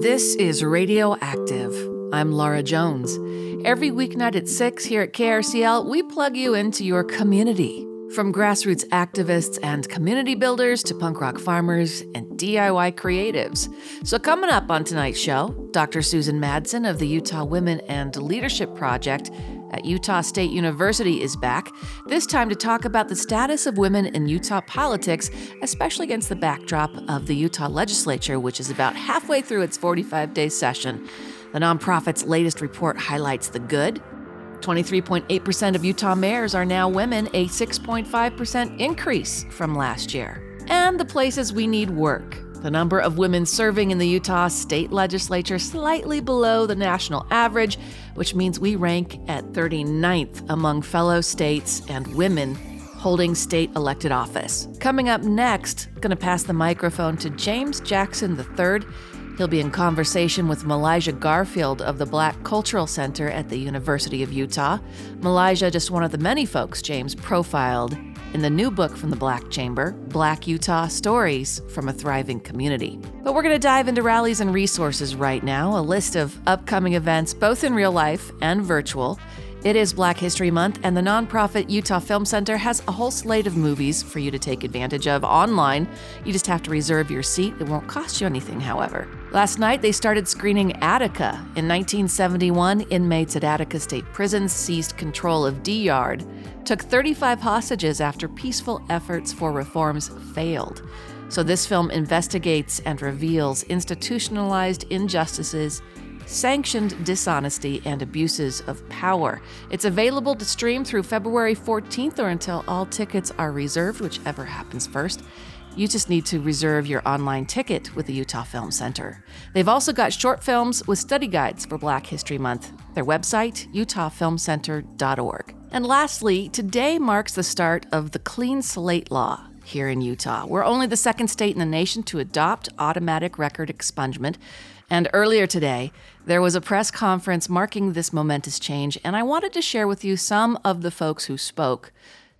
This is Radioactive. I'm Laura Jones. Every weeknight at 6 here at KRCL, we plug you into your community. From grassroots activists and community builders to punk rock farmers and DIY creatives. So, coming up on tonight's show, Dr. Susan Madsen of the Utah Women and Leadership Project at Utah State University is back, this time to talk about the status of women in Utah politics, especially against the backdrop of the Utah legislature, which is about halfway through its 45 day session. The nonprofit's latest report highlights the good. 23.8% of Utah mayors are now women, a 6.5% increase from last year. And the places we need work. The number of women serving in the Utah state legislature slightly below the national average, which means we rank at 39th among fellow states and women holding state elected office. Coming up next, going to pass the microphone to James Jackson III. He'll be in conversation with Meligha Garfield of the Black Cultural Center at the University of Utah. Malijah, just one of the many folks James profiled in the new book from the Black Chamber, Black Utah Stories from a Thriving Community. But we're going to dive into rallies and resources right now, a list of upcoming events, both in real life and virtual. It is Black History Month, and the nonprofit Utah Film Center has a whole slate of movies for you to take advantage of online. You just have to reserve your seat. It won't cost you anything, however. Last night, they started screening Attica. In 1971, inmates at Attica State Prison seized control of D Yard, took 35 hostages after peaceful efforts for reforms failed. So, this film investigates and reveals institutionalized injustices sanctioned dishonesty and abuses of power. It's available to stream through February 14th or until all tickets are reserved, whichever happens first. You just need to reserve your online ticket with the Utah Film Center. They've also got short films with study guides for Black History Month. Their website, utahfilmcenter.org. And lastly, today marks the start of the Clean Slate Law here in Utah. We're only the second state in the nation to adopt automatic record expungement. And earlier today, there was a press conference marking this momentous change, and I wanted to share with you some of the folks who spoke.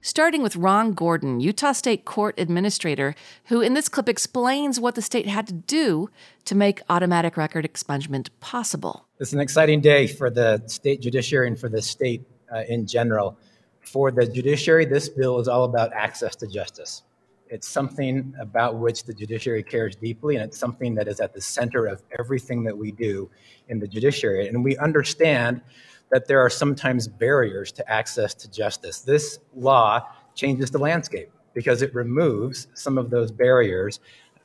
Starting with Ron Gordon, Utah State Court Administrator, who in this clip explains what the state had to do to make automatic record expungement possible. It's an exciting day for the state judiciary and for the state uh, in general. For the judiciary, this bill is all about access to justice. It's something about which the judiciary cares deeply, and it's something that is at the center of everything that we do in the judiciary. And we understand that there are sometimes barriers to access to justice. This law changes the landscape because it removes some of those barriers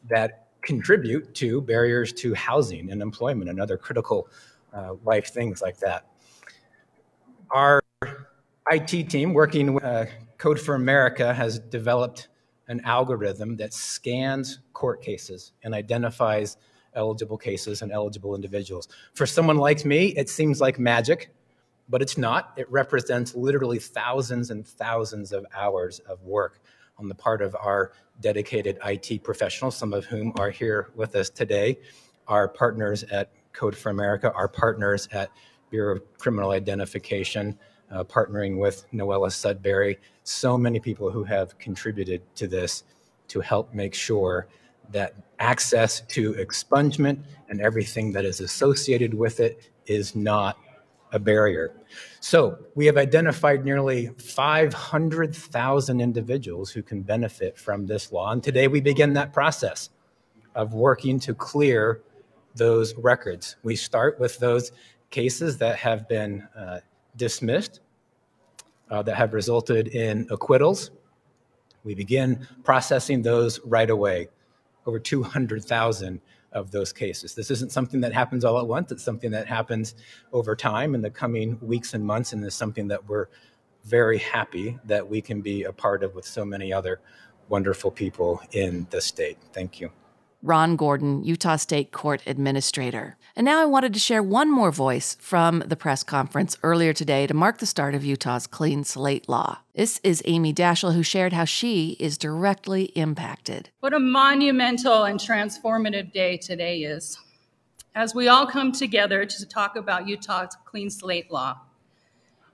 that contribute to barriers to housing and employment and other critical uh, life things like that. Our IT team working with uh, Code for America has developed an algorithm that scans court cases and identifies eligible cases and eligible individuals. For someone like me, it seems like magic, but it's not. It represents literally thousands and thousands of hours of work on the part of our dedicated IT professionals, some of whom are here with us today, our partners at Code for America, our partners at Bureau of Criminal Identification, uh, partnering with Noella Sudbury, so many people who have contributed to this to help make sure that access to expungement and everything that is associated with it is not a barrier. So we have identified nearly 500,000 individuals who can benefit from this law. And today we begin that process of working to clear those records. We start with those cases that have been uh, dismissed uh, that have resulted in acquittals. We begin processing those right away, over 200,000 of those cases. This isn't something that happens all at once, it's something that happens over time in the coming weeks and months, and is something that we're very happy that we can be a part of with so many other wonderful people in the state. Thank you. Ron Gordon, Utah State Court Administrator. And now I wanted to share one more voice from the press conference earlier today to mark the start of Utah's Clean Slate Law. This is Amy Daschel, who shared how she is directly impacted. What a monumental and transformative day today is. As we all come together to talk about Utah's Clean Slate Law.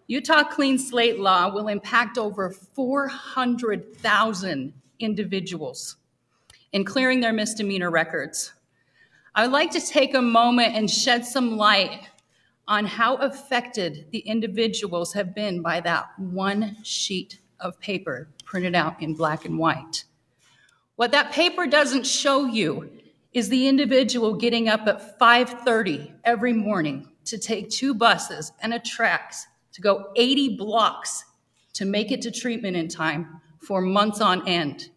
Utah Clean Slate Law will impact over 400,000 individuals in clearing their misdemeanor records. I'd like to take a moment and shed some light on how affected the individuals have been by that one sheet of paper printed out in black and white. What that paper doesn't show you is the individual getting up at 5:30 every morning to take two buses and a trax to go 80 blocks to make it to treatment in time for months on end.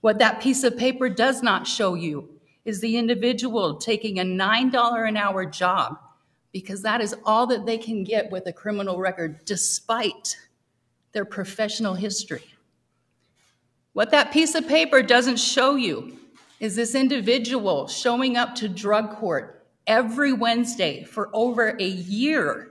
What that piece of paper does not show you is the individual taking a $9 an hour job because that is all that they can get with a criminal record despite their professional history. What that piece of paper doesn't show you is this individual showing up to drug court every Wednesday for over a year,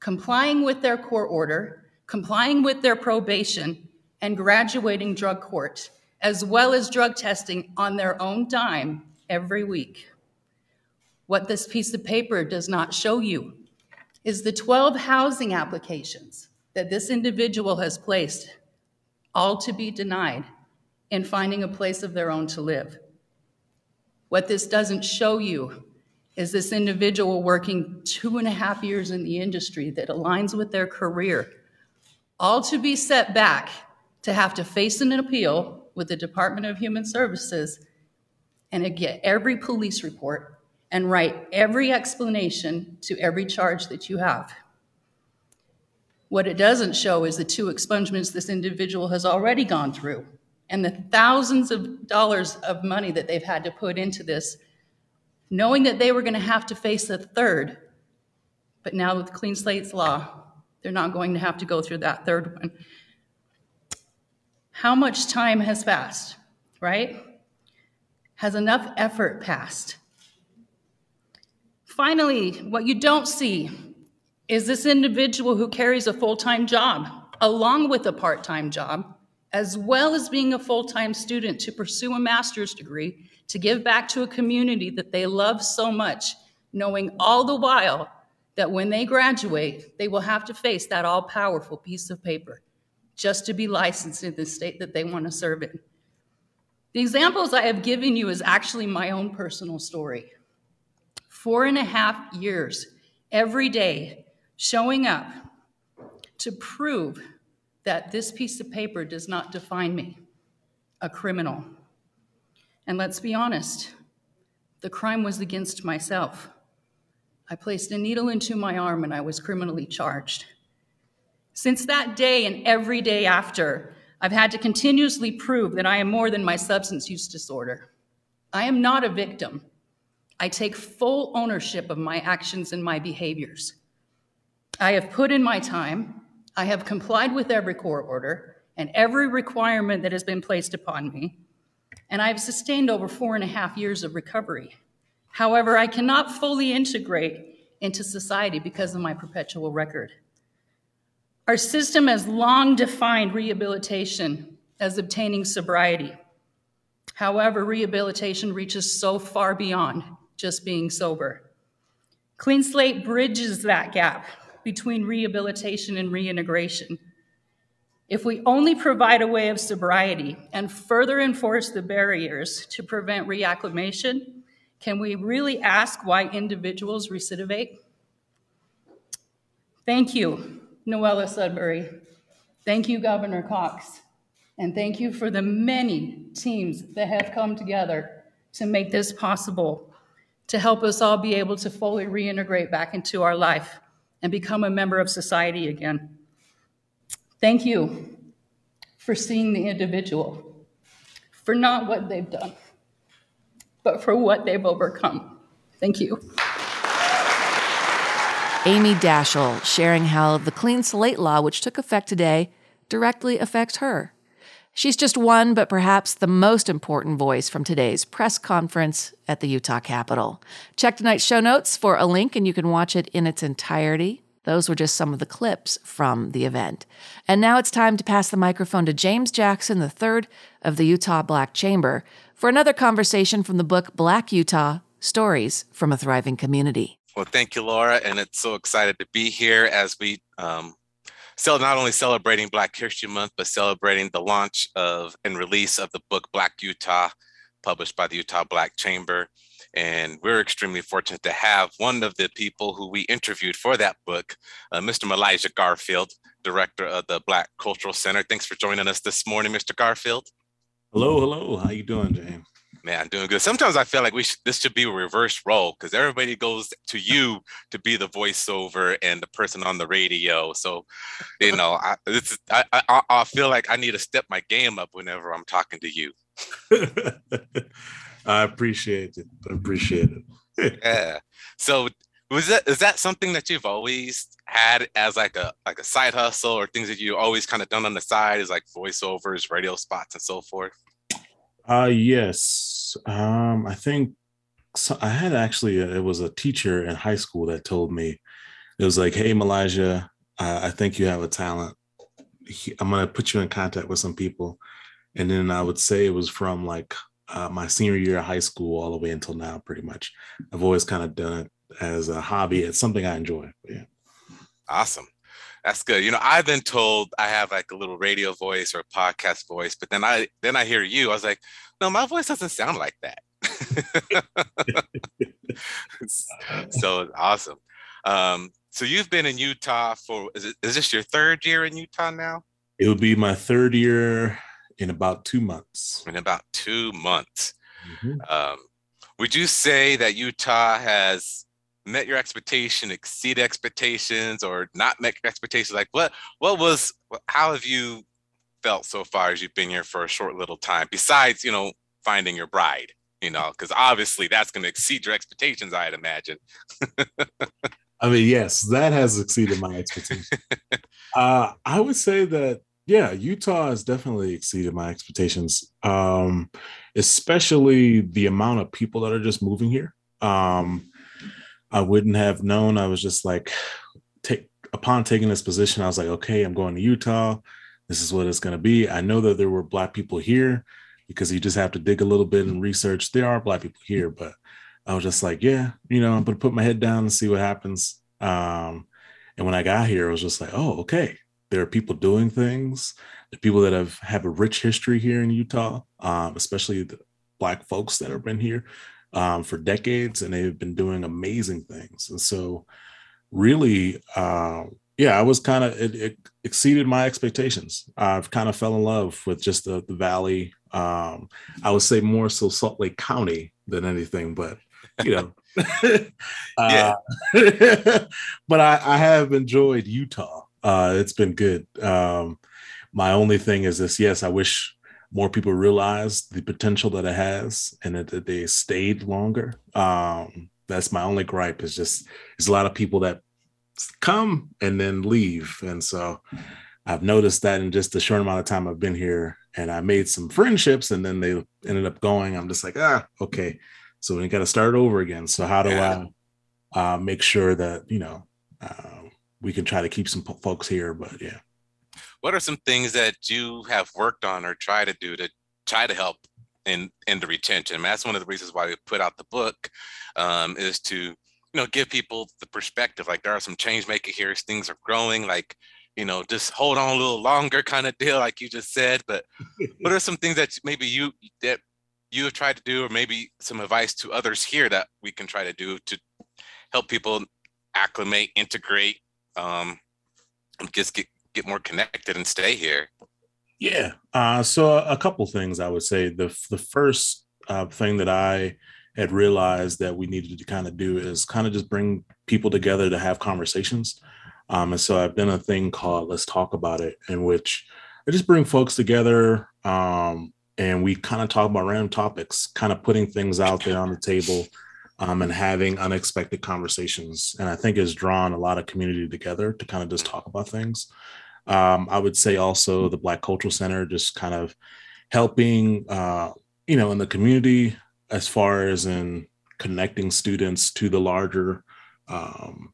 complying with their court order, complying with their probation, and graduating drug court, as well as drug testing on their own dime every week. What this piece of paper does not show you is the 12 housing applications that this individual has placed, all to be denied in finding a place of their own to live. What this doesn't show you is this individual working two and a half years in the industry that aligns with their career, all to be set back to have to face an appeal with the Department of Human Services and get every police report and write every explanation to every charge that you have. What it doesn't show is the two expungements this individual has already gone through and the thousands of dollars of money that they've had to put into this, knowing that they were going to have to face a third. But now with Clean Slates Law, they're not going to have to go through that third one. How much time has passed, right? Has enough effort passed? Finally, what you don't see is this individual who carries a full time job along with a part time job, as well as being a full time student to pursue a master's degree to give back to a community that they love so much, knowing all the while that when they graduate, they will have to face that all powerful piece of paper just to be licensed in the state that they want to serve in. The examples I have given you is actually my own personal story. Four and a half years every day showing up to prove that this piece of paper does not define me, a criminal. And let's be honest, the crime was against myself. I placed a needle into my arm and I was criminally charged. Since that day and every day after, I've had to continuously prove that I am more than my substance use disorder. I am not a victim. I take full ownership of my actions and my behaviors. I have put in my time, I have complied with every court order and every requirement that has been placed upon me, and I have sustained over four and a half years of recovery. However, I cannot fully integrate into society because of my perpetual record. Our system has long defined rehabilitation as obtaining sobriety. However, rehabilitation reaches so far beyond just being sober. Clean Slate bridges that gap between rehabilitation and reintegration. If we only provide a way of sobriety and further enforce the barriers to prevent reacclimation, can we really ask why individuals recidivate? Thank you, Noella Sudbury. Thank you, Governor Cox. And thank you for the many teams that have come together to make this possible to help us all be able to fully reintegrate back into our life and become a member of society again. Thank you for seeing the individual, for not what they've done, but for what they've overcome. Thank you. Amy Daschel sharing how the clean slate law, which took effect today, directly affects her. She's just one, but perhaps the most important voice from today's press conference at the Utah Capitol. Check tonight's show notes for a link and you can watch it in its entirety. Those were just some of the clips from the event. And now it's time to pass the microphone to James Jackson III of the Utah Black Chamber for another conversation from the book Black Utah Stories from a Thriving Community. Well, thank you, Laura. And it's so excited to be here as we um, not only celebrating Black History Month, but celebrating the launch of and release of the book Black Utah, published by the Utah Black Chamber. And we're extremely fortunate to have one of the people who we interviewed for that book, uh, Mr. Meligha Garfield, director of the Black Cultural Center. Thanks for joining us this morning, Mr. Garfield. Hello, hello. How are you doing, James? Man, doing good. Sometimes I feel like we should, this should be a reverse role because everybody goes to you to be the voiceover and the person on the radio. So, you know, I, it's, I, I, I feel like I need to step my game up whenever I'm talking to you. I appreciate it. I appreciate it. yeah. So was that is that something that you've always had as like a like a side hustle or things that you always kind of done on the side is like voiceovers, radio spots, and so forth? Uh yes. Um, I think so I had actually a, it was a teacher in high school that told me it was like, "Hey, Meligha, I, I think you have a talent. I'm gonna put you in contact with some people." And then I would say it was from like uh, my senior year of high school all the way until now, pretty much. I've always kind of done it as a hobby. It's something I enjoy. Yeah. Awesome. That's good. You know, I've been told I have like a little radio voice or a podcast voice, but then I then I hear you. I was like, no, my voice doesn't sound like that. so awesome. Um, so you've been in Utah for is, it, is this your third year in Utah now? It will be my third year in about two months. In about two months. Mm-hmm. Um, would you say that Utah has met your expectation, exceed expectations, or not met expectations? Like what what was how have you felt so far as you've been here for a short little time, besides, you know, finding your bride? You know, because obviously that's going to exceed your expectations, I'd imagine. I mean, yes, that has exceeded my expectations. uh, I would say that yeah, Utah has definitely exceeded my expectations. Um, especially the amount of people that are just moving here. Um, I wouldn't have known. I was just like, take upon taking this position, I was like, okay, I'm going to Utah. This is what it's going to be. I know that there were black people here because you just have to dig a little bit and research. There are black people here, but I was just like, yeah, you know, I'm going to put my head down and see what happens. Um, and when I got here, I was just like, oh, okay, there are people doing things, the people that have have a rich history here in Utah, um, especially the black folks that have been here um, for decades, and they've been doing amazing things. And so, really, uh, yeah, I was kind of it, it, exceeded my expectations. I've kind of fell in love with just the, the valley. Um, I would say more so Salt Lake County than anything, but you know. uh, but I, I have enjoyed Utah uh, it's been good. Um, my only thing is this: yes, I wish more people realize the potential that it has and that, that they stayed longer. Um, that's my only gripe. Is just there's a lot of people that come and then leave, and so I've noticed that in just the short amount of time I've been here, and I made some friendships, and then they ended up going. I'm just like, ah, okay. So we got to start over again. So how do yeah. I uh, make sure that you know uh, we can try to keep some folks here. But yeah. What are some things that you have worked on or try to do to try to help in in the retention? I mean, that's one of the reasons why we put out the book um, is to you know give people the perspective. Like there are some change makers here. Things are growing. Like you know, just hold on a little longer, kind of deal, like you just said. But what are some things that maybe you that you have tried to do, or maybe some advice to others here that we can try to do to help people acclimate, integrate, um, just get get more connected and stay here? Yeah. Uh, so a couple things I would say. The the first uh, thing that I had realized that we needed to kind of do is kind of just bring people together to have conversations. Um, and so I've done a thing called Let's Talk About It, in which I just bring folks together um, and we kind of talk about random topics, kind of putting things out there on the table um, and having unexpected conversations. And I think has drawn a lot of community together to kind of just talk about things. Um, I would say also the Black Cultural Center just kind of helping, uh, you know, in the community as far as in connecting students to the larger um,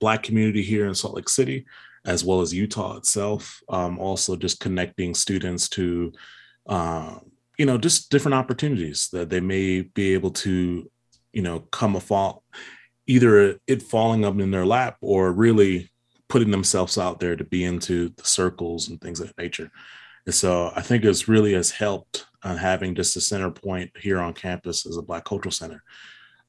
Black community here in Salt Lake City, as well as Utah itself. Um, also, just connecting students to, uh, you know, just different opportunities that they may be able to you know, come a fall, either it falling up in their lap or really putting themselves out there to be into the circles and things of that nature. And so I think it's really has helped on having just a center point here on campus as a Black Cultural Center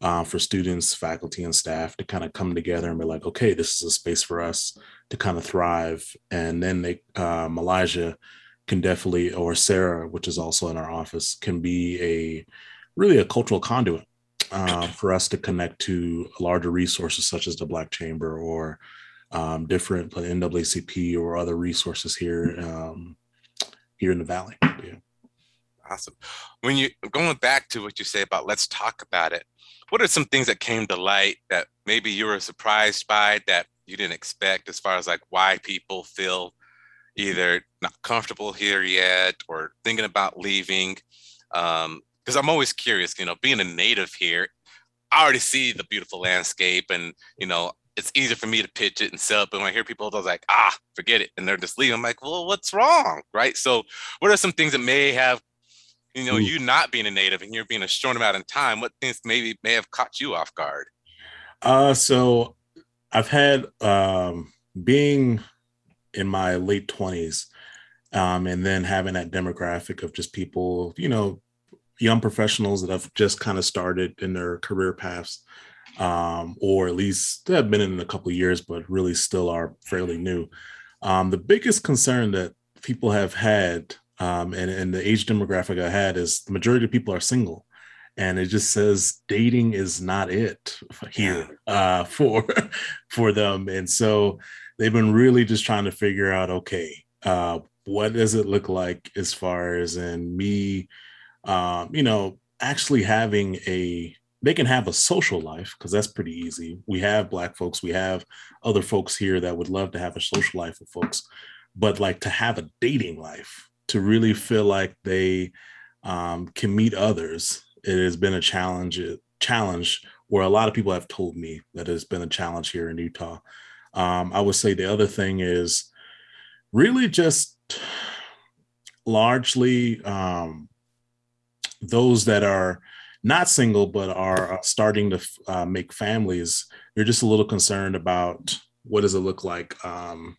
uh, for students, faculty, and staff to kind of come together and be like, okay, this is a space for us to kind of thrive. And then they, uh, Elijah can definitely, or Sarah, which is also in our office, can be a really a cultural conduit uh, for us to connect to larger resources such as the Black Chamber or um, different NAACP or other resources here um, here in the Valley. Yeah. Awesome. When you going back to what you say about let's talk about it, what are some things that came to light that maybe you were surprised by that you didn't expect as far as like why people feel either not comfortable here yet or thinking about leaving? Um, because I'm always curious, you know, being a native here, I already see the beautiful landscape and, you know, it's easier for me to pitch it and sell it. But when I hear people, they're like, ah, forget it. And they're just leaving. I'm like, well, what's wrong? Right. So what are some things that may have, you know, Ooh. you not being a native and you're being a short amount of time, what things maybe may have caught you off guard? Uh, so I've had um, being in my late 20s um, and then having that demographic of just people, you know, young professionals that have just kind of started in their career paths, um, or at least have been in a couple of years, but really still are fairly new. Um, the biggest concern that people have had, um, and, and the age demographic I had, is the majority of people are single. And it just says dating is not it here uh, for for them, and so they've been really just trying to figure out, okay, uh, what does it look like as far as in me um, you know, actually having a they can have a social life because that's pretty easy. We have black folks, we have other folks here that would love to have a social life with folks, but like to have a dating life, to really feel like they um, can meet others, it has been a challenge. Challenge where a lot of people have told me that it has been a challenge here in Utah. Um, I would say the other thing is really just largely um, those that are not single but are uh, starting to uh, make families, they're just a little concerned about what does it look like um,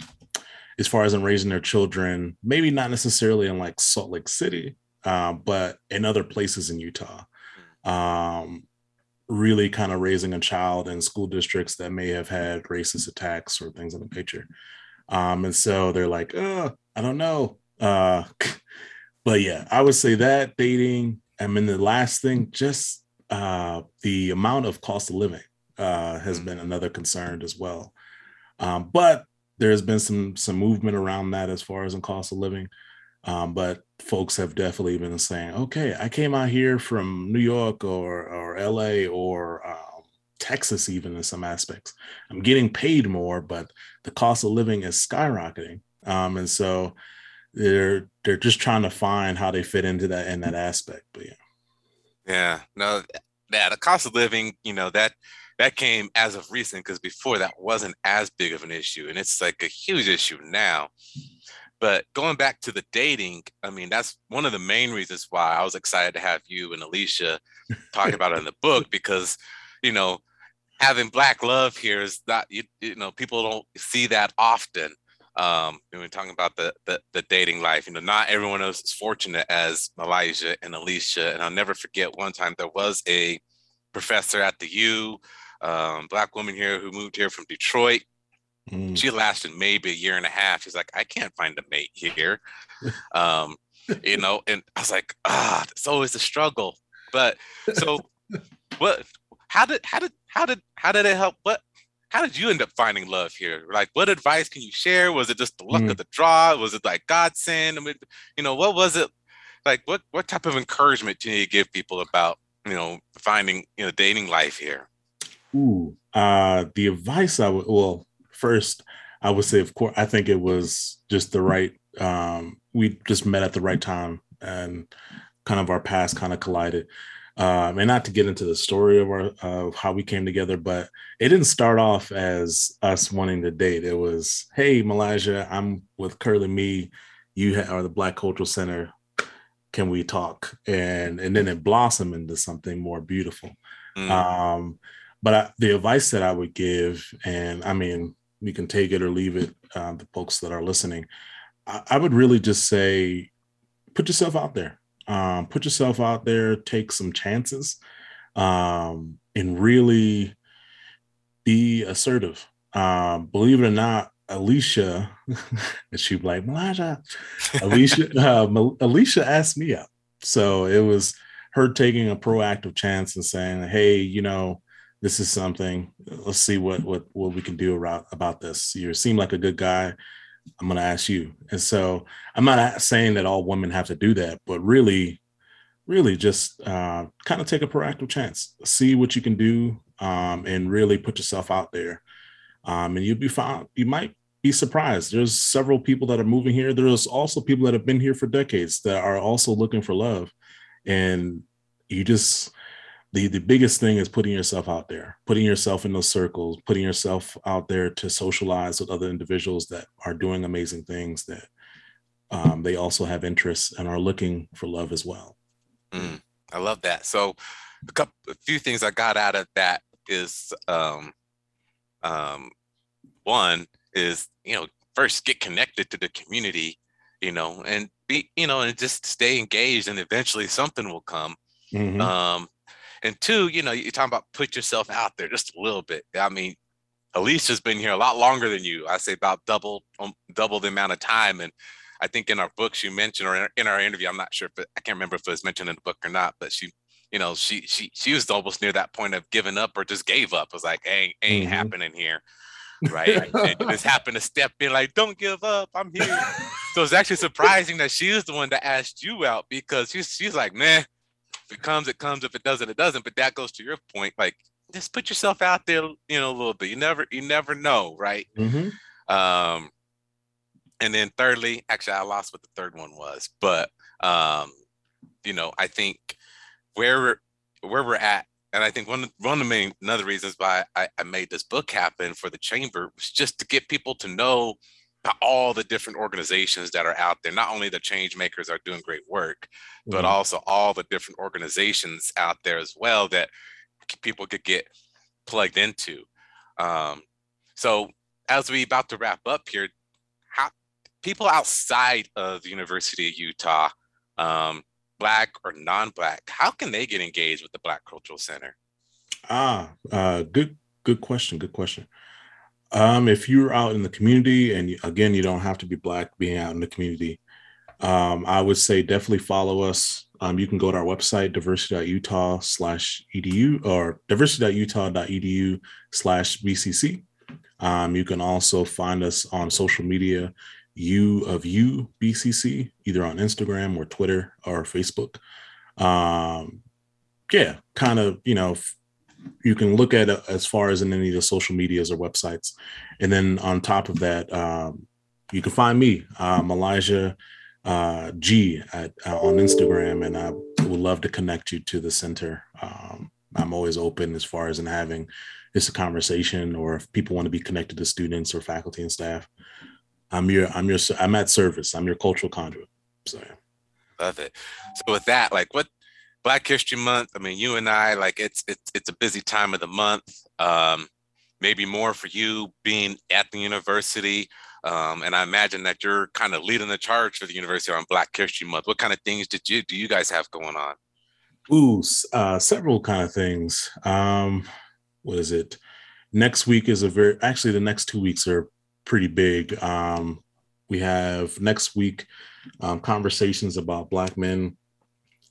as far as in raising their children. Maybe not necessarily in like Salt Lake City, uh, but in other places in Utah. Um, really kind of raising a child in school districts that may have had racist attacks or things of the nature. Um, and so they're like, oh, I don't know. Uh, but yeah, I would say that dating, and then the last thing, just uh, the amount of cost of living uh, has mm-hmm. been another concern as well. Um, but there has been some some movement around that as far as in cost of living. Um, but folks have definitely been saying, okay, I came out here from New York or or LA or um, Texas, even in some aspects. I'm getting paid more, but the cost of living is skyrocketing. Um, and so they're they're just trying to find how they fit into that in that aspect. But yeah. Yeah. No, yeah, the cost of living, you know, that that came as of recent because before that wasn't as big of an issue. And it's like a huge issue now. But going back to the dating, I mean, that's one of the main reasons why I was excited to have you and Alicia talk about it in the book because, you know, having black love here is not you, you know people don't see that often um, we were talking about the, the, the dating life. You know, not everyone is as fortunate as Elijah and Alicia. And I'll never forget one time there was a professor at the U, um, black woman here who moved here from Detroit. Mm. She lasted maybe a year and a half. She's like, I can't find a mate here. um, you know, and I was like, ah, it's always a struggle. But so what how did how did how did how did it help? What how did you end up finding love here? Like, what advice can you share? Was it just the luck mm. of the draw? Was it like God sent? I mean, you know, what was it? Like, what what type of encouragement do you give people about you know finding you know dating life here? Ooh, uh, the advice I would well first I would say, of course, I think it was just the right. Um, we just met at the right time, and kind of our paths kind of collided um, and not to get into the story of our of how we came together, but it didn't start off as us wanting to date. It was, hey, Malaysia, I'm with Curly Me. You are the Black Cultural Center. Can we talk? And and then it blossomed into something more beautiful. Mm. Um, but I, the advice that I would give, and I mean, you can take it or leave it, uh, the folks that are listening. I, I would really just say put yourself out there. Um, put yourself out there, take some chances, um, and really be assertive. Um, believe it or not, Alicia, and she'd like Malaja, Alicia, uh, Alicia asked me out, so it was her taking a proactive chance and saying, "Hey, you know, this is something. Let's see what what what we can do about about this. You seem like a good guy. I'm going to ask you." And so I'm not saying that all women have to do that, but really, really just uh, kind of take a proactive chance, see what you can do, um, and really put yourself out there. Um, and you'll be found. You might be surprised. There's several people that are moving here. There's also people that have been here for decades that are also looking for love, and you just the the biggest thing is putting yourself out there putting yourself in those circles putting yourself out there to socialize with other individuals that are doing amazing things that um, they also have interests and are looking for love as well. Mm, i love that. So a couple a few things i got out of that is um, um, one is you know first get connected to the community you know and be you know and just stay engaged and eventually something will come. Mm-hmm. um and two, you know, you're talking about put yourself out there just a little bit. I mean, Alicia's been here a lot longer than you. I say about double um, double the amount of time. And I think in our books you mentioned, or in our interview, I'm not sure if it, I can't remember if it was mentioned in the book or not, but she, you know, she she she was almost near that point of giving up or just gave up. It was like, ain't ain't mm-hmm. happening here, right? and just happened to step in, like, don't give up, I'm here. so it's actually surprising that she was the one that asked you out because she's she's like, man, if it comes, it comes. If it doesn't, it doesn't. But that goes to your point. Like, just put yourself out there, you know, a little bit. You never, you never know, right? Mm-hmm. Um, and then thirdly, actually, I lost what the third one was, but um, you know, I think where we're where we're at, and I think one one of the main another reasons why I, I made this book happen for the chamber was just to get people to know all the different organizations that are out there. Not only the change makers are doing great work, but mm-hmm. also all the different organizations out there as well that people could get plugged into. Um, so as we about to wrap up here, how people outside of the University of Utah, um, black or non-black, how can they get engaged with the Black Cultural Center? Ah, uh, good, good question. Good question. Um, if you're out in the community, and again, you don't have to be black being out in the community, um, I would say definitely follow us. Um, you can go to our website, or diversity.utah.edu slash BCC. Um, you can also find us on social media, U of U BCC, either on Instagram or Twitter or Facebook. Um, yeah, kind of, you know, you can look at as far as in any of the social medias or websites. And then on top of that, um, you can find me, um, Elijah uh, G at, uh, on Instagram, and I would love to connect you to the center. Um, I'm always open as far as in having a conversation, or if people want to be connected to students or faculty and staff. I'm your, I'm your, I'm at service. I'm your cultural conduit. So. Love it. So with that, like, what Black History Month. I mean, you and I, like, it's it's it's a busy time of the month. Um, maybe more for you being at the university. Um, and I imagine that you're kind of leading the charge for the university on Black History Month. What kind of things did you do you guys have going on? Ooh, uh, several kind of things. Um, what is it? Next week is a very actually the next two weeks are pretty big. Um, we have next week um, conversations about Black men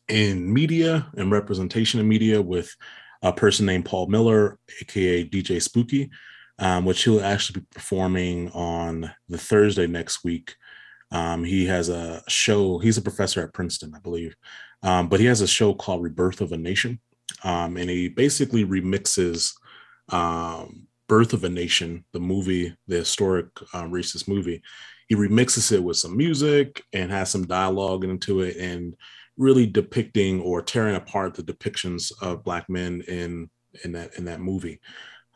in media and representation in media with a person named Paul Miller, aka DJ Spooky, um, which he'll actually be performing on the Thursday next week. Um, he has a show. He's a professor at Princeton, I believe, um, but he has a show called Rebirth of a Nation, um, and he basically remixes um, Birth of a Nation, the movie, the historic um, racist movie. He remixes it with some music and has some dialogue into it, and really depicting or tearing apart the depictions of black men in in that in that movie.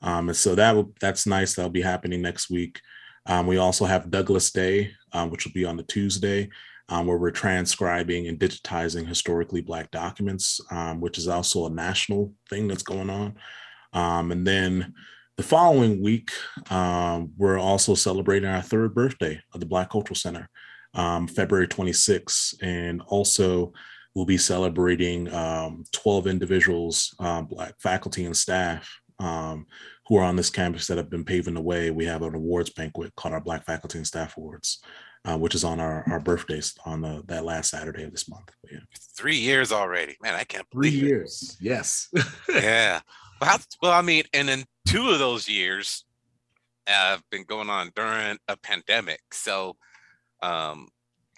Um, and so that that's nice. That'll be happening next week. Um, we also have Douglass Day, um, which will be on the Tuesday, um, where we're transcribing and digitizing historically Black documents, um, which is also a national thing that's going on. Um, and then the following week, we're also celebrating our third birthday of the Black Cultural Center. Um, February 26th. And also, we'll be celebrating um, 12 individuals, um, Black faculty and staff um, who are on this campus that have been paving the way. We have an awards banquet called our Black Faculty and Staff Awards. Uh, which is on our, our birthdays on the, that last Saturday of this month. Yeah. Three years already, man! I can't believe three years. It. Yes. yeah. Well, how, well, I mean, and then two of those years have been going on during a pandemic. So, um,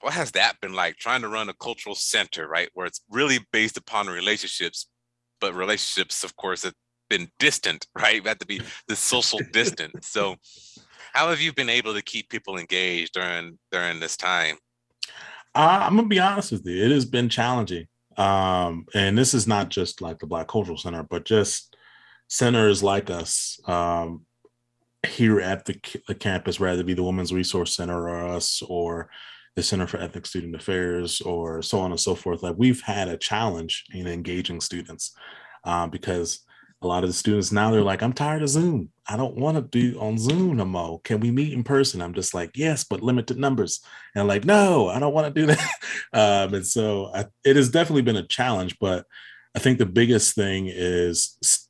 what has that been like trying to run a cultural center, right? Where it's really based upon relationships, but relationships, of course, have been distant, right? You have to be the social distance. So, how have you been able to keep people engaged during during this time? Uh, I'm gonna be honest with you. It has been challenging, um, and this is not just like the Black Cultural Center, but just centers like us um, here at the, the campus, rather be the Women's Resource Center or us or the Center for Ethnic Student Affairs or so on and so forth. Like we've had a challenge in engaging students uh, because a lot of the students now they're like, I'm tired of Zoom. I don't want to do on Zoom no more. Can we meet in person? I'm just like, yes, but limited numbers. And I'm like, no, I don't want to do that. um, and so I, it has definitely been a challenge, but I think the biggest thing is,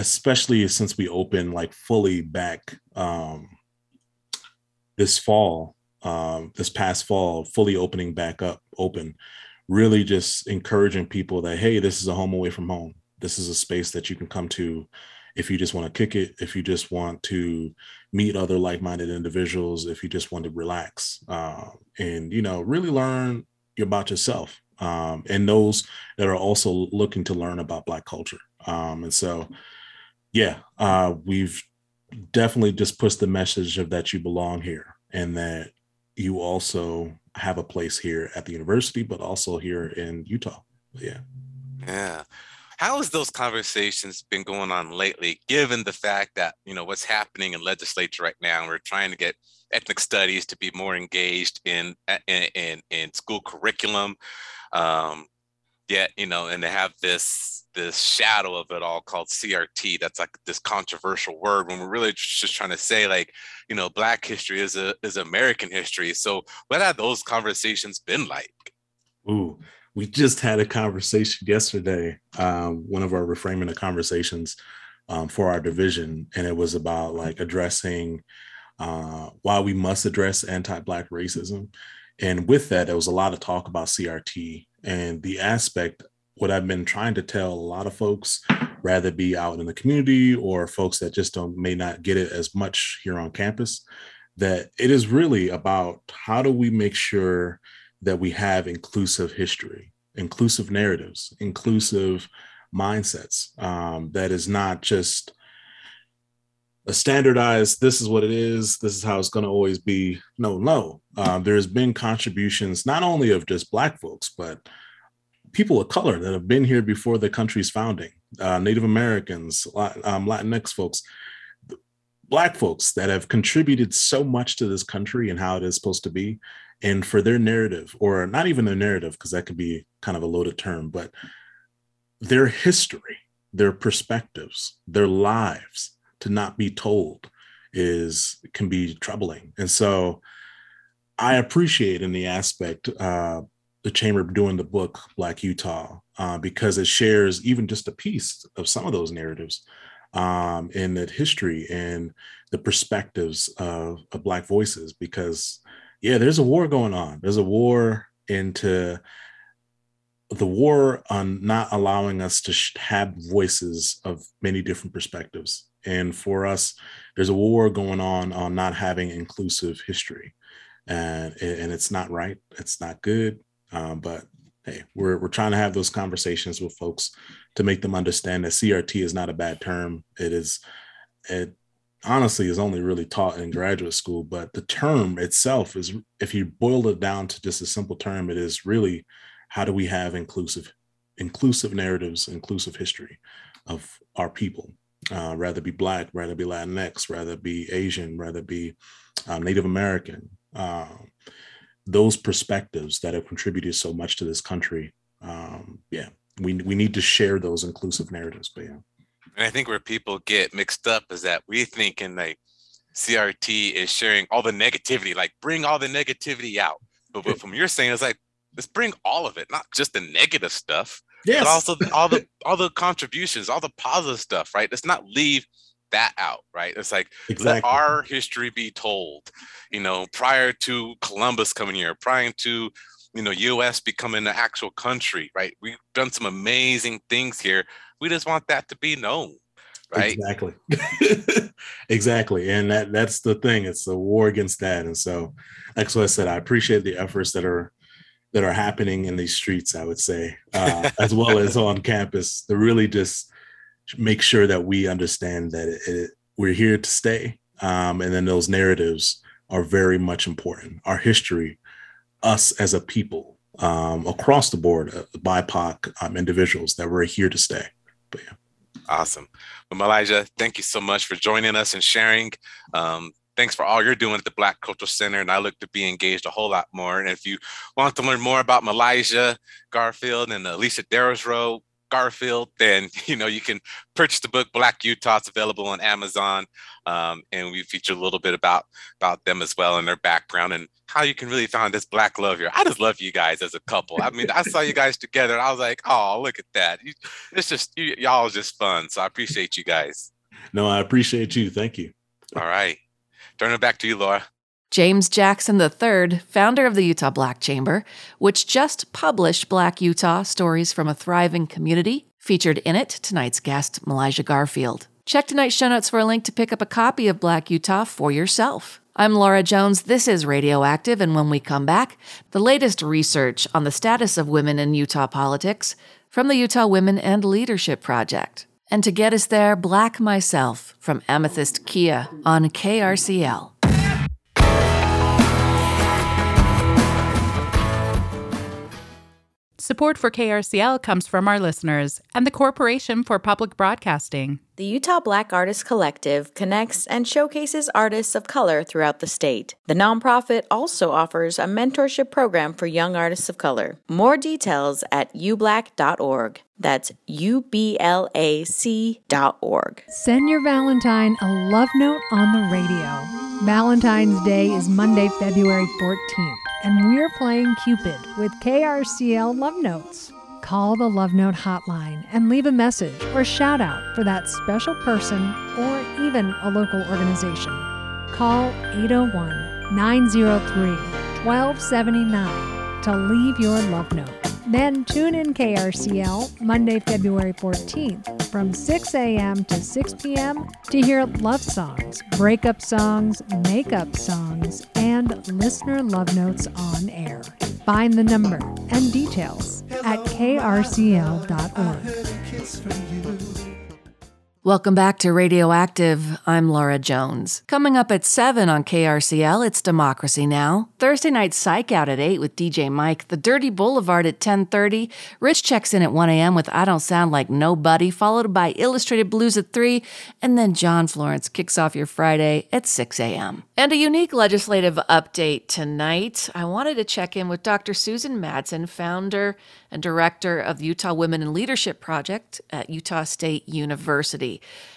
especially since we open like fully back um, this fall, um, this past fall, fully opening back up open, really just encouraging people that, hey, this is a home away from home this is a space that you can come to if you just want to kick it, if you just want to meet other like-minded individuals, if you just want to relax uh, and you know really learn about yourself um, and those that are also looking to learn about Black culture. Um, and so, yeah, uh, we've definitely just pushed the message of that you belong here and that you also have a place here at the university, but also here in Utah. Yeah. Yeah how has those conversations been going on lately given the fact that you know what's happening in legislature right now we're trying to get ethnic studies to be more engaged in in in, in school curriculum um yet you know and they have this this shadow of it all called crt that's like this controversial word when we're really just trying to say like you know black history is a is american history. So what have those conversations been like? Ooh we just had a conversation yesterday, um, one of our reframing of conversations um, for our division, and it was about like addressing uh, why we must address anti-black racism. And with that, there was a lot of talk about CRT and the aspect. What I've been trying to tell a lot of folks, rather be out in the community or folks that just don't may not get it as much here on campus, that it is really about how do we make sure that we have inclusive history, inclusive narratives, inclusive mindsets. Um, that is not just a standardized, this is what it is, this is how it's going to always be. No, no. Uh, there's been contributions not only of just Black folks, but people of color that have been here before the country's founding, uh, Native Americans, um, Latinx folks, Black folks that have contributed so much to this country and how it is supposed to be and for their narrative or not even their narrative because that could be kind of a loaded term but their history their perspectives their lives to not be told is can be troubling and so i appreciate in the aspect uh, the chamber doing the book black utah uh, because it shares even just a piece of some of those narratives um, in that history and the perspectives of, of black voices because yeah, there's a war going on. There's a war into the war on not allowing us to have voices of many different perspectives. And for us, there's a war going on on not having inclusive history. And, and it's not right. It's not good. Um, but hey, we're, we're trying to have those conversations with folks to make them understand that CRT is not a bad term. It is, it, honestly is only really taught in graduate school but the term itself is if you boil it down to just a simple term it is really how do we have inclusive inclusive narratives inclusive history of our people uh, rather be black rather be latinx rather be asian rather be um, native american uh, those perspectives that have contributed so much to this country um, yeah we, we need to share those inclusive narratives but yeah and I think where people get mixed up is that we think in like CRT is sharing all the negativity, like bring all the negativity out. But, but from your saying, it's like let's bring all of it, not just the negative stuff, yes. but also all the all the contributions, all the positive stuff, right? Let's not leave that out, right? It's like exactly. let our history be told. You know, prior to Columbus coming here, prior to you know us becoming an actual country right we've done some amazing things here we just want that to be known right exactly exactly and that that's the thing it's a war against that and so that's what i said i appreciate the efforts that are that are happening in these streets i would say uh, as well as on campus to really just make sure that we understand that it, it, we're here to stay um, and then those narratives are very much important our history us as a people um, across the board, uh, BIPOC um, individuals that we're here to stay. But yeah. Awesome. Well, Meligha, thank you so much for joining us and sharing. Um, thanks for all you're doing at the Black Cultural Center, and I look to be engaged a whole lot more. And if you want to learn more about Meligha Garfield and Alicia Darosrow Garfield, then you know you can purchase the book Black Utah. It's available on Amazon, um, and we feature a little bit about about them as well and their background and how you can really find this Black love here. I just love you guys as a couple. I mean, I saw you guys together, and I was like, oh, look at that! You, it's just you, y'all is just fun. So I appreciate you guys. No, I appreciate you. Thank you. All right, turn it back to you, Laura. James Jackson III, founder of the Utah Black Chamber, which just published Black Utah Stories from a Thriving Community, featured in it tonight's guest, Meligha Garfield. Check tonight's show notes for a link to pick up a copy of Black Utah for yourself. I'm Laura Jones. This is Radioactive, and when we come back, the latest research on the status of women in Utah politics from the Utah Women and Leadership Project. And to get us there, Black Myself from Amythyst Kiah on KRCL. Support for KRCL comes from our listeners and the Corporation for Public Broadcasting. The Utah Black Artists Collective connects and showcases artists of color throughout the state. The nonprofit also offers a mentorship program for young artists of color. More details at ublac.org. That's U-B-L-A-C dot org. Send your Valentine a love note on the radio. Valentine's Day is Monday, February 14th, and we're playing Cupid with KRCL Love Notes. Call the Love Note hotline and leave a message or shout out for that special person or even a local organization. Call 801 903 1279 to leave your love note. Then tune in KRCL Monday, February 14th from 6 a.m. to 6 p.m. to hear love songs, breakup songs, makeup songs, and listener love notes on air. Find the number and details at krcl.org. Welcome back to Radioactive. I'm Laura Jones. Coming up at 7 on KRCL, it's Democracy Now! Thursday night Psych Out at 8 with DJ Mike, The Dirty Boulevard at 10.30, Rich checks in at 1 a.m. with I Don't Sound Like Nobody, followed by Illustrated Blues at 3, and then John Florence kicks off your Friday at 6 a.m. And a unique legislative update tonight. I wanted to check in with Dr. Susan Madsen, founder and director of the Utah Women in Leadership Project at Utah State University.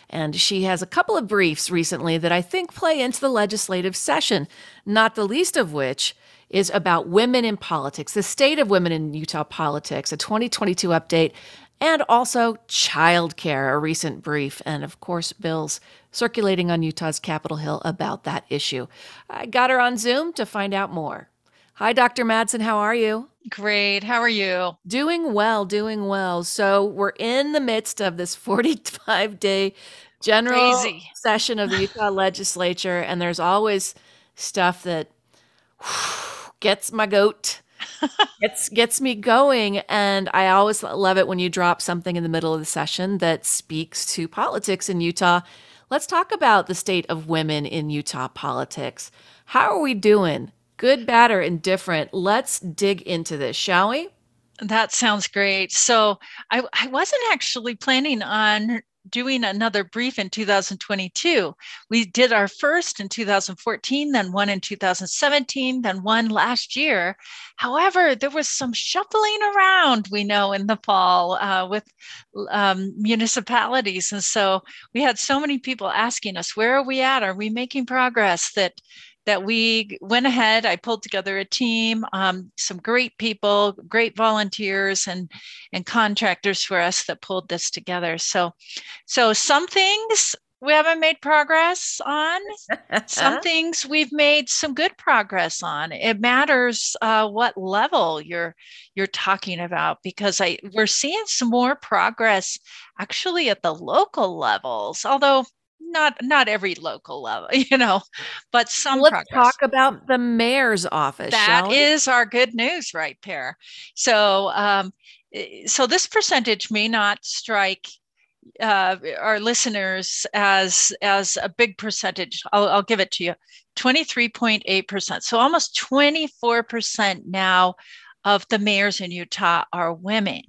And she has a couple of briefs recently that I think play into the legislative session, not the least of which is about women in politics, the state of women in Utah politics, a 2022 update, and also childcare, a recent brief, and of course, bills circulating on Utah's Capitol Hill about that issue. I got her on Zoom to find out more. Hi, Dr. Madsen. How are you? Great. How are you? Doing well, doing well. So, we're in the midst of this 45 day general Crazy. session of the Utah legislature, and there's always stuff that gets my goat. gets gets me going and I always love it when you drop something in the middle of the session that speaks to politics in Utah. Let's talk about the state of women in Utah politics. How are we doing? Good, bad, or indifferent? Let's dig into this, shall we? That sounds great. So I, I wasn't actually planning on doing another brief in 2022. We did our first in 2014, then one in 2017, then one last year. However, there was some shuffling around, we know, in the fall uh, with um, municipalities. And so we had so many people asking us, where are we at? Are we making progress? That that we went ahead. I pulled together a team, um, some great people, great volunteers, and and contractors for us that pulled this together. So, so some things we haven't made progress on. some things we've made some good progress on. It matters uh, what level you're you're talking about because I we're seeing some more progress actually at the local levels, although not not every local level, you know, but some. Let's progress. talk about the mayor's office. That is our good news, right, there. So, um, eh, so this percentage may not strike uh, our listeners as as a big percentage. I'll, I'll give it to you, twenty three point eight percent. So almost twenty four percent now of the mayors in Utah are women.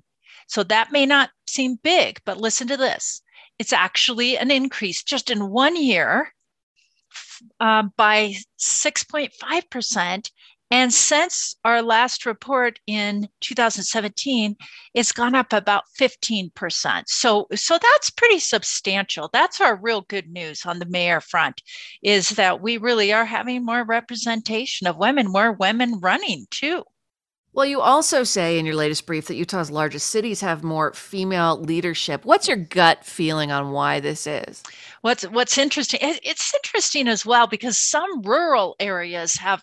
So that may not seem big, but listen to this. It's actually an increase just in one year uh, by 6.5%. And since our last report in 2017, it's gone up about 15%. So, so that's pretty substantial. That's our real good news on the mayor front is that we really are having more representation of women, more women running too. Well, you also say in your latest brief that Utah's largest cities have more female leadership. What's your gut feeling on why this is? What's What's interesting? It's interesting as well because some rural areas have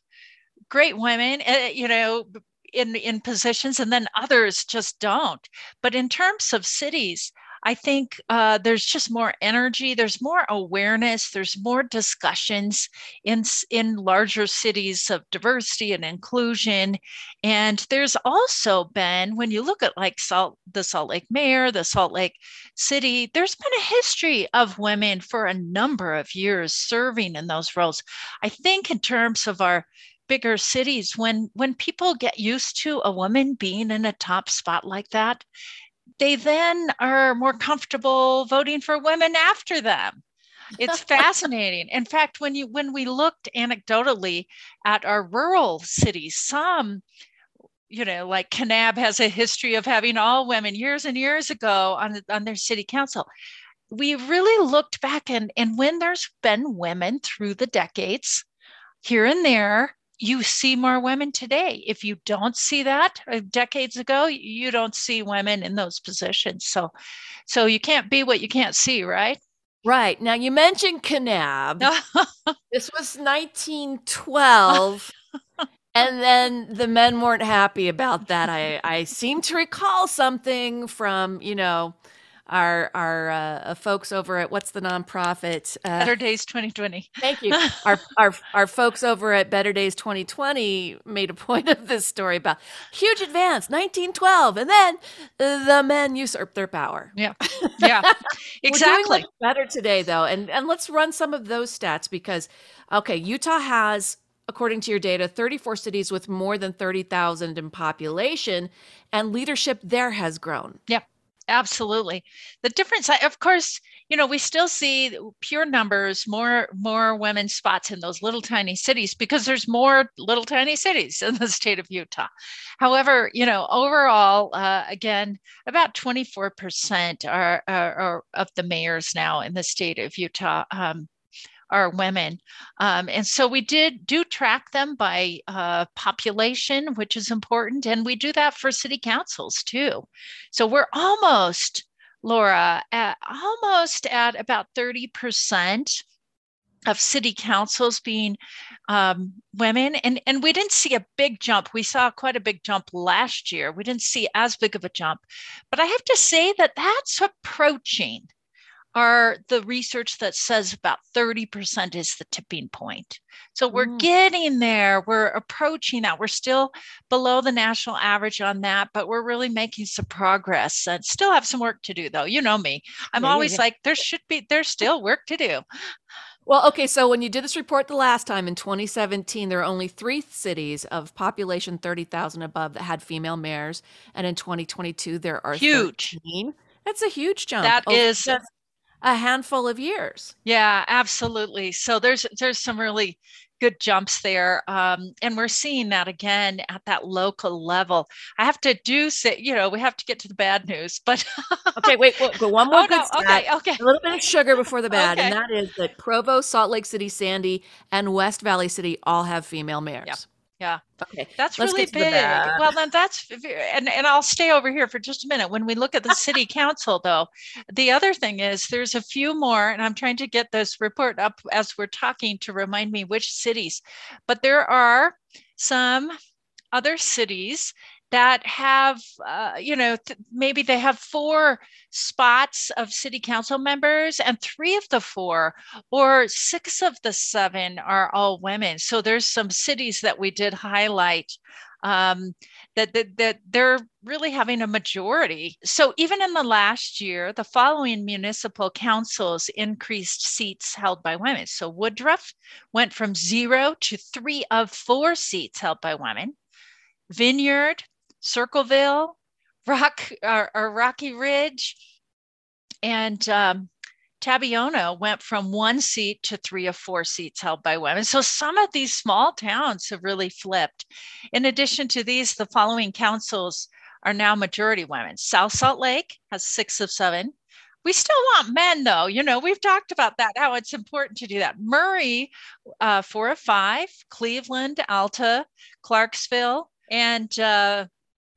great women, eh, you know, in in positions, and then others just don't. But in terms of cities, I think uh, there's just more energy, there's more awareness, there's more discussions in in larger cities of diversity and inclusion, and there's also been when you look at like Salt, the Salt Lake Mayor, the Salt Lake City, there's been a history of women for a number of years serving in those roles. I think in terms of our bigger cities when when people get used to a woman being in a top spot like that they then are more comfortable voting for women after them. It's fascinating. In fact when you when we looked anecdotally at our rural cities some you know like kanab has a history of having all women years and years ago on, on their city council. We really looked back and and when there's been women through the decades here and there you see more women today. If you don't see that uh, decades ago, you don't see women in those positions. So, so you can't be what you can't see, right? Right. Now you mentioned Kanab. this was 1912. and then the men weren't happy about that. I, I seem to recall something from, you know, our our uh, uh, folks over at what's the nonprofit uh, Better Days 2020. Thank you. our our our folks over at Better Days 2020 made a point of this story about huge advance 1912, and then the men usurped their power. Yeah, yeah, exactly. better today though, and and let's run some of those stats because okay, Utah has according to your data, 34 cities with more than 30,000 in population, and leadership there has grown. Yep. Absolutely. The difference, of course, you know, we still see pure numbers, more more women spots in those little tiny cities because there's more little tiny cities in the state of Utah. However, you know, overall, uh, again, about 24% are, are, are, of the mayors now in the state of Utah um, are women. Um, and so we did do track them by uh, population, which is important. And we do that for city councils too. So we're almost, Laura, at, almost at about 30% of city councils being um, women and and we didn't see a big jump we saw quite a big jump last year we didn't see as big of a jump but i have to say that that's approaching are the research that says about 30% is the tipping point. So we're mm. getting there. We're approaching that. We're still below the national average on that, but we're really making some progress and still have some work to do though. You know me. I'm yeah, always yeah. like there should be there's still work to do. Well, okay, so when you did this report the last time in 2017, there are only three cities of population 30,000 above that had female mayors. And in 2022, there are huge. 13. That's a huge jump. That is a handful of years. Yeah, absolutely. So there's there's some really good jumps there. Um, and we're seeing that again at that local level. I have to do say, you know, we have to get to the bad news, but okay, wait, wait, one more oh, good no, stat. Okay, okay. A little bit of sugar before the bad, okay. and that is that Provo, Salt Lake City, Sandy, and West Valley City all have female mayors. Yep. Yeah. Okay. That's Let's really big. Well, then that's and and I'll stay over here for just a minute. When we look at the city council, though, the other thing is there's a few more, and I'm trying to get this report up as we're talking to remind me which cities, but there are some other cities that have, uh, you know, th- maybe they have four spots of city council members, and three of the four or six of the seven are all women. So there's some cities that we did highlight um, that, that, that they're really having a majority. So even in the last year, the following municipal councils increased seats held by women. So Woodruff went from zero to three of four seats held by women. Vineyard Circleville, Rock or, or Rocky Ridge, and um, Tabiona went from one seat to three or four seats held by women. So some of these small towns have really flipped. In addition to these, the following councils are now majority women. South Salt Lake has six of seven. We still want men, though. You know, we've talked about that, how it's important to do that. Murray, uh, four of five. Cleveland, Alta, Clarksville, and uh,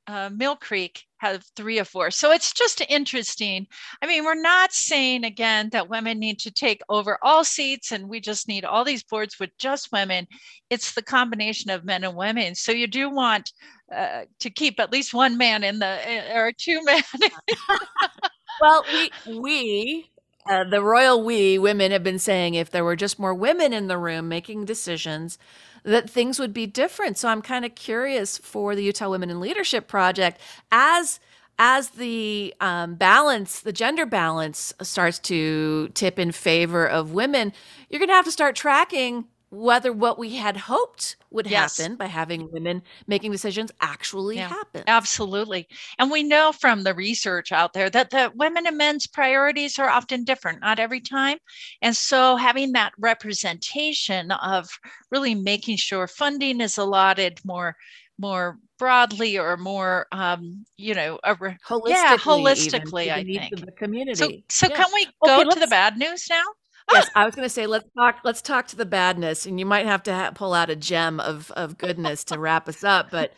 uh, Millcreek have three or four. So it's just interesting. I mean, we're not saying again that women need to take over all seats and we just need all these boards with just women. It's the combination of men and women. So you do want uh, to keep at least one man in the uh, or two men. well, we we uh, the royal we women have been saying if there were just more women in the room making decisions that things would be different. So I'm kind of curious for the Utah Women in Leadership Project as as the um, balance, the gender balance starts to tip in favor of women, you're going to have to start tracking whether what we had hoped would yes. happen by having women making decisions actually yeah, happen. Absolutely. And we know from the research out there that the women and men's priorities are often different, not every time. And so having that representation of really making sure funding is allotted more more broadly or more um you know a re- holistically yeah holistically i think the community so so yes. can we go okay, to the bad news now yes, I was going to say let's talk. Let's talk to the badness, and you might have to ha- pull out a gem of of goodness to wrap us up. But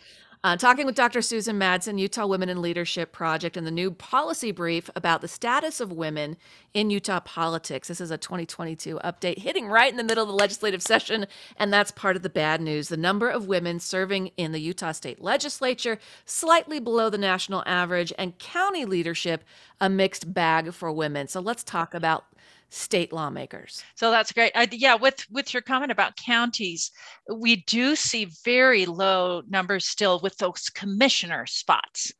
uh, talking with Dr. Susan Madsen, Utah Women in Leadership Project, and the new policy brief about the status of women in Utah politics. This is a 2022 update hitting right in the middle of the legislative session, and that's part of the bad news. The number of women serving in the Utah State Legislature slightly below the national average, and county leadership a mixed bag for women. So let's talk about state lawmakers. So that's great. Yeah, with with your comment about counties, we do see very low numbers still with those commissioner spots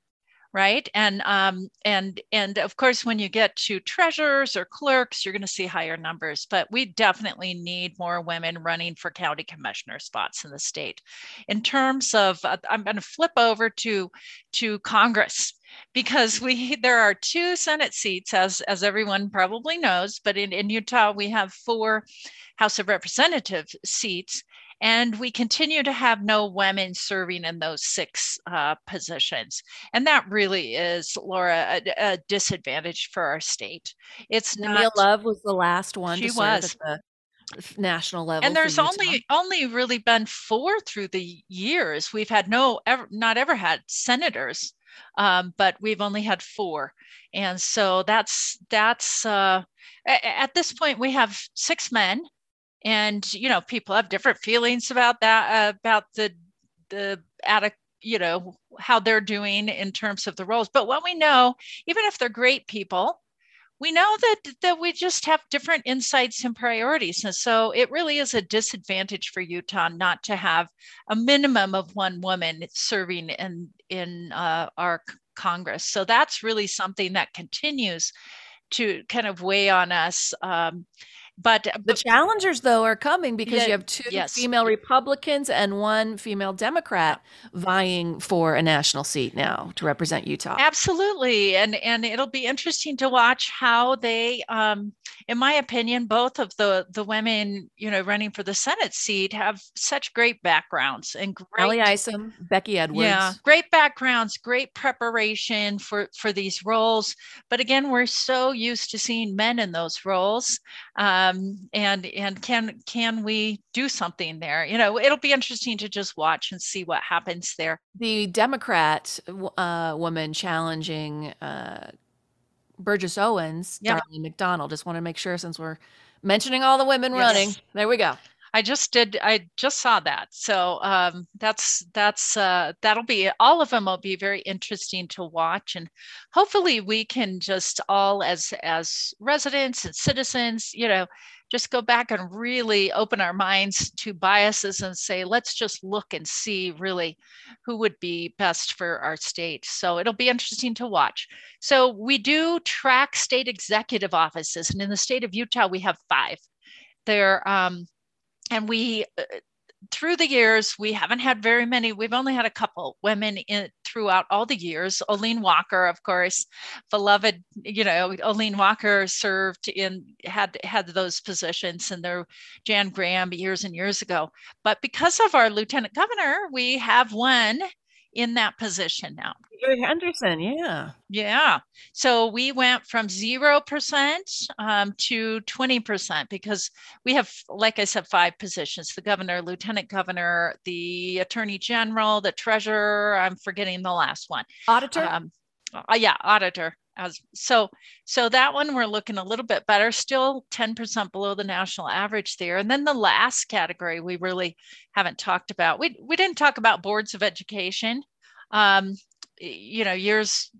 right? And um, and and of course when you get to treasurers or clerks you're going to see higher numbers but we definitely need more women running for county commissioner spots in the state. In terms of uh, i'm going to flip over to to congress because we there are two senate seats as as everyone probably knows but in, in utah we have four house of representative seats and we continue to have no women serving in those six uh, positions. And that really is, Laura, a, a, disadvantage for our state. It's Namia not. Love was the last one she was. national level. And there's only only really been four through the years. We've had no ever not ever had senators, um, but we've only had four, and so that's that's uh, at this point we have six men and you know people have different feelings about that uh, about the the addict you know how they're doing in terms of the roles. But what we know even if they're great people we know that that we just have different insights and priorities. And so it really is a disadvantage for utah not to have a minimum of one woman serving in in uh, our congress. So that's really something that continues to kind of weigh on us um, but The but challengers, though, are coming because Yeah, you have two yes. female Republicans and one female Democrat vying for a national seat now to represent Utah. Absolutely, and and it'll be interesting to watch how they, um, in my opinion, both of the the women, you know, running for the Senate seat have such great backgrounds and great Ally Isom, Becky Edwards. Yeah, great backgrounds, great preparation for for these roles. But again, we're so used to seeing men in those roles, um, and and can can we do something there? You know, it'll be interesting to just watch and see what happens there. The Democrat uh, woman challenging uh, Burgess Owens. Darlene McDonald. Just want to make sure since we're mentioning all the women Yes. running. There we go. I just did. I just saw that. So um, that's that's uh, that'll be all of them will be very interesting to watch, and hopefully we can just all as as residents and citizens, you know, just go back and really open our minds to biases and say, let's just look and see really who would be best for our state. So it'll be interesting to watch. So we do track state executive offices, and in the state of Utah we have five. They're um, and we uh, through the years we haven't had very many. We've only had a couple women in throughout all the years. Olene Walker of course. Beloved you know Olene Walker served in had had those positions and there Jan Graham years and years ago. But because of our lieutenant governor we have one in that position now Gary Henderson, yeah. yeah. So we went from 0% um, to 20% because we have, like I said, five positions the governor, lieutenant governor, the attorney general, the treasurer. I'm forgetting the last one. Auditor? Um, uh, yeah, auditor. As, so, so that one we're looking a little bit better, still 10% below the national average there. And then the last category we really haven't talked about. We we didn't talk about boards of education. Um, you know years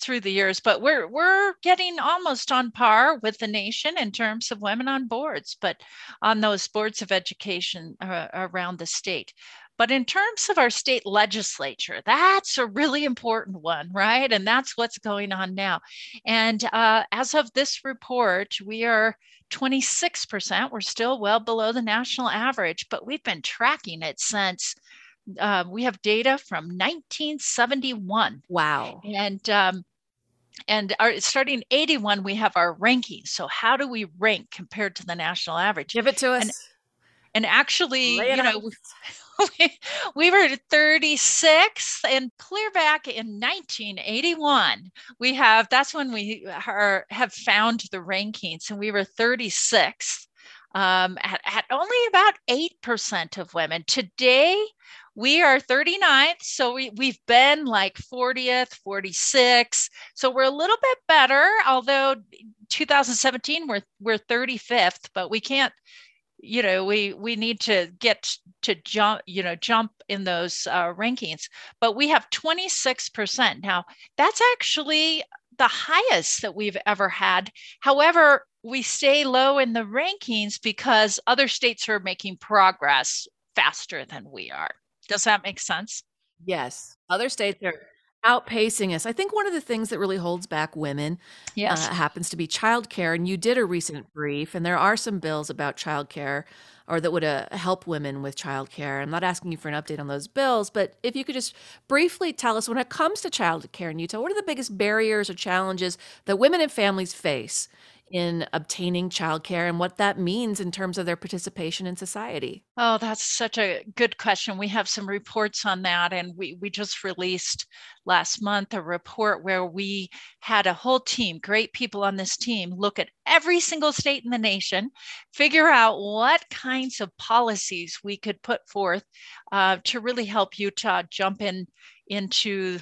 through the years but we're we're getting almost on par with the nation in terms of women on boards but on those boards of education uh, around the state but in terms of our state legislature that's a really important one right and that's what's going on now and uh, as of this report we are 26% we're still well below the national average but we've been tracking it since uh, we have data from 1971 wow. and um, and our starting 81 we have our rankings so how do we rank compared to the national average Give it to us. And- and actually you know. We, we were 36th and clear back in 1981 we have that's when we are have found the rankings and we were 36 um, at, at only about 8% of women. Today we are 39th so we, we've been like 40th 46 so we're a little bit better although 2017 we're we're 35th but we can't you know we we need to get to jump you know jump in those uh, rankings but we have 26% now that's actually the highest that we've ever had. However we stay low in the rankings because other states are making progress faster than we are. Does that make sense? Yes. Other states are outpacing us. I think one of the things that really holds back women yes uh, happens to be childcare. And you did a recent brief, and there are some bills about childcare or that would uh, help women with childcare. I'm not asking you for an update on those bills, but if you could just briefly tell us when it comes to childcare in Utah, what are the biggest barriers or challenges that women and families face in obtaining childcare and what that means in terms of their participation in society? Oh, that's such a good question. We have some reports on that, and we, we just released last month a report where we had a whole team, great people on this team, look at every single state in the nation, figure out what kinds of policies we could put forth uh, to really help Utah jump in into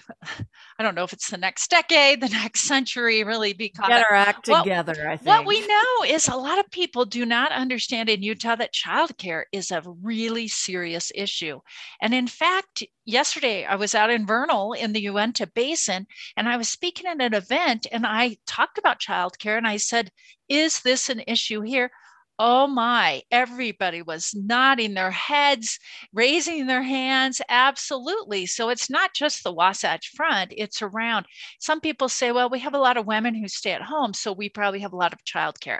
I don't know if it's the next decade, the next century, really be caught Get our act What- together, I think. What we know is a lot of people do not understand in Utah that childcare is a really serious issue. And in fact, yesterday I was out in Vernal in the Uinta Basin and I was speaking at an event and I talked about childcare and I said, Is this an issue here? Oh my, everybody was nodding their heads, raising their hands. Absolutely. So it's not just the Wasatch Front, it's around. Some people say, well, we have a lot of women who stay at home, so we probably have a lot of childcare.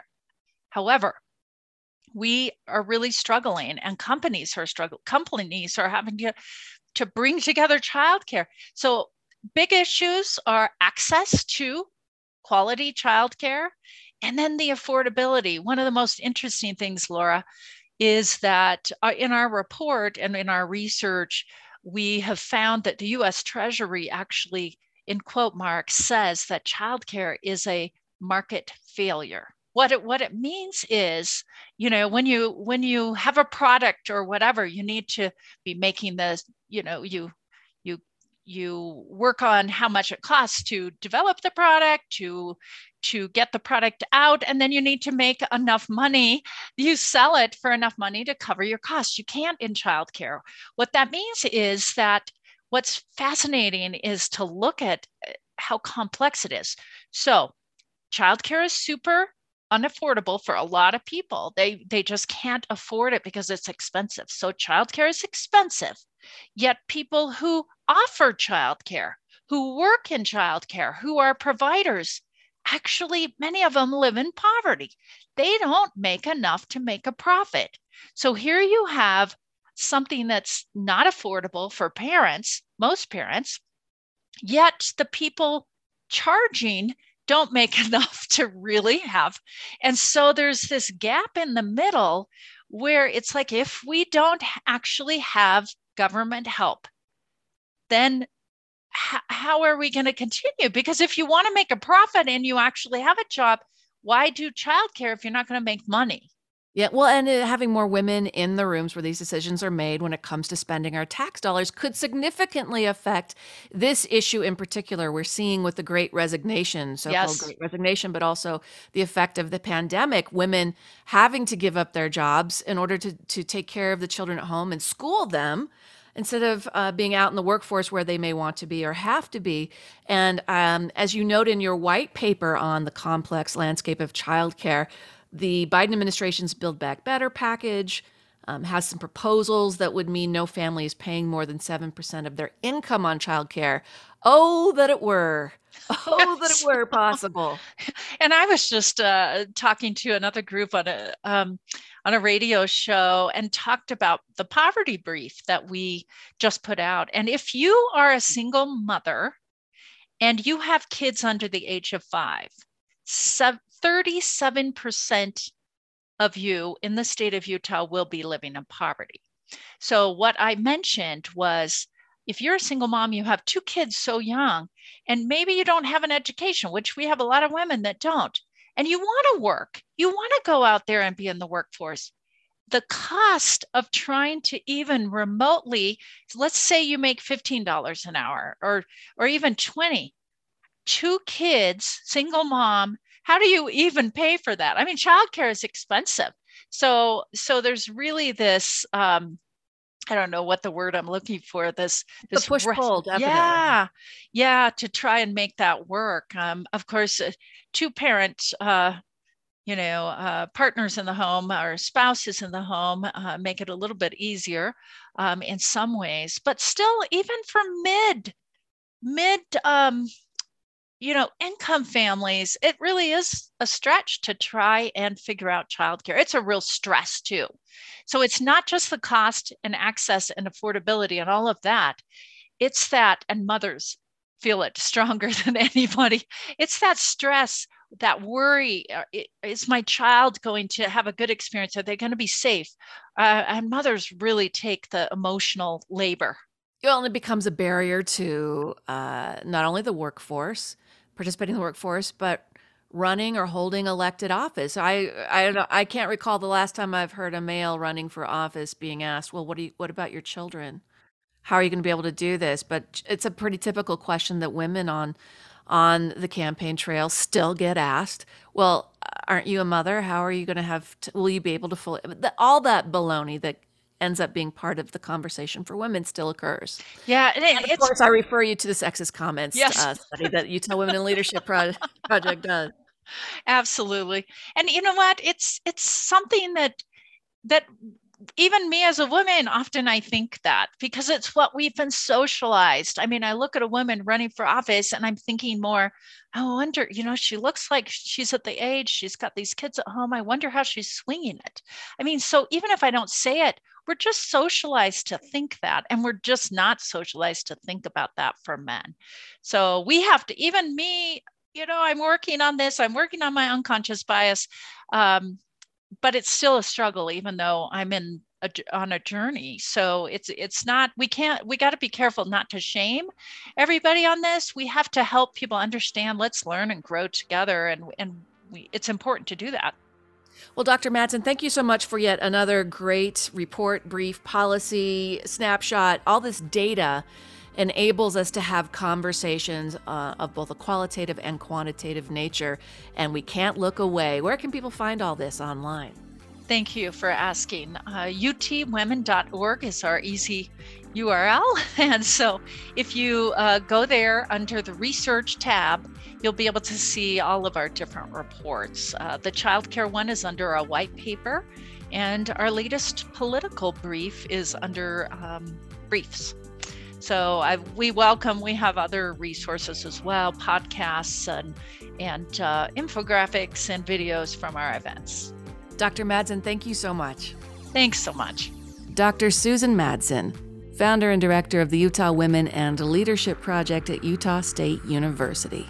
However, we are really struggling and companies are struggling companies are having to to bring together childcare. So big issues are access to quality childcare and then the affordability. One of the most interesting things laura is that uh, in our report and in our research we have found that the US Treasury actually in quote marks says that childcare is a market failure. What it what it means is you know when you when you have a product or whatever you need to be making the you know you you you work on how much it costs to develop the product to to get the product out and then you need to make enough money. You sell it for enough money to cover your costs. You can't in childcare. What that means is that what's fascinating is to look at eh, how complex it is. So childcare is super unaffordable for a lot of people. They they just can't afford it because it's expensive. So childcare is expensive. Yet people who offer childcare, who work in childcare, who are providers, actually many of them live in poverty. They don't make enough to make a profit. So here you have something that's not affordable for parents, most parents, yet the people charging don't make enough to really have. And so there's this gap in the middle where it's like if we don't actually have government help, then h- how are we going to continue? Because if you want to make a profit and you actually have a job, why do childcare if you're not going to make money? Yeah, well, and uh, having more women in the rooms where these decisions are made when it comes to spending our tax dollars could significantly affect this issue in particular. We're seeing with the great resignation, so called Yes. great resignation, but also the effect of the pandemic, women having to give up their jobs in order to, to take care of the children at home and school them instead of uh, being out in the workforce where they may want to be or have to be. And um, as you note in your white paper on the complex landscape of childcare, the Biden administration's Build Back Better package um, has some proposals that would mean no family is paying more than 7% of their income on childcare. Oh, that it were. Oh, that it were possible. and I was just uh, talking to another group on a, um, on a radio show and talked about the poverty brief that we just put out. And if you are a single mother and you have kids under the age of five, 37% of you in the state of Utah will be living in poverty. So, what I mentioned was if you're a single mom, you have two kids so young, and maybe you don't have an education, which we have a lot of women that don't, and you want to work, you want to go out there and be in the workforce. The cost of trying to even remotely, let's say you make $15 an hour or, or even 20, two kids, single mom, how do you even pay for that? I mean, childcare is expensive. So so there's really this um I don't know what the word I'm looking for. This The this push pull, yeah, yeah, to try and make that work. Um, of course, uh, two parent, uh, you know, uh, partners in the home or spouses in the home uh, make it a little bit easier um, in some ways, but still, even for mid mid um, you know, income families, it really is a stretch to try and figure out childcare. It's a real stress too. So it's not just the cost and access and affordability and all of that. It's that, and mothers feel it stronger than anybody. It's that stress, that worry. uh, Is my child going to have a good experience? Are they going to be safe? Uh, and mothers really take the emotional labor. Well, and it becomes a barrier to uh, not only the workforce, participating in the workforce, but running or holding elected office. I I don't know. I can't recall the last time I've heard a male running for office being asked, "Well, what do you, what about your children? How are you going to be able to do this?" But it's a pretty typical question that women on on the campaign trail still get asked. Well, aren't you a mother? How are you going to have? T- will you be able to fully? All that baloney that ends up being part of the conversation for women still occurs. Yeah, and it- And of course, I refer you to the sexist comments Yes. uh, study that Utah Women in Leadership Pro- Project does. absolutely and you know what it's it's something that that even me as a woman, often I think that because it's what we've been socialized. I mean, I look at a woman running for office and I'm thinking more, I wonder, you know, she looks like she's at the age, she's got these kids at home. I wonder how she's swinging it. I mean, so even if I don't say it, we're just socialized to think that. And we're just not socialized to think about that for men. So we have to, even me, you know, I'm working on this, I'm working on my unconscious bias. Um, but it's still a struggle even though i'm in a, on a journey so it's it's not we can't we got to be careful not to shame everybody on this we have to help people understand let's learn and grow together and and we, it's important to do that well, Dr. Madsen, thank you so much for yet another great report, brief, policy snapshot, all this data enables us to have conversations uh, of both a qualitative and quantitative nature, and we can't look away. Where can people find all this online? Thank you for asking. Uh, utwomen.org is our easy URL. And so if you uh, go there under the research tab, you'll be able to see all of our different reports. Uh, the childcare one is under a white paper, and our latest political brief is under um, briefs. So I, we welcome, we have other resources as well, podcasts and, and uh, infographics and videos from our events. Dr. Madsen, thank you so much. Thanks so much. Dr. Susan Madsen, founder and director of the Utah Women and Leadership Project at Utah State University.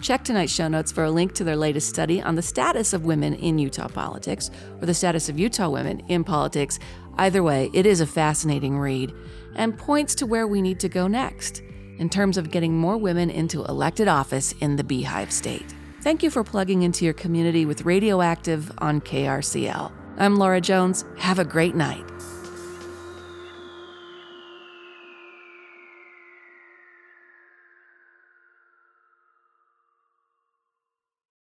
Check tonight's show notes for a link to their latest study on the status of women in Utah politics or the status of Utah women in politics. Either way, it is a fascinating read and points to where we need to go next in terms of getting more women into elected office in the Beehive State. Thank you for plugging into your community with Radioactive on KRCL. I'm Laura Jones. Have a great night.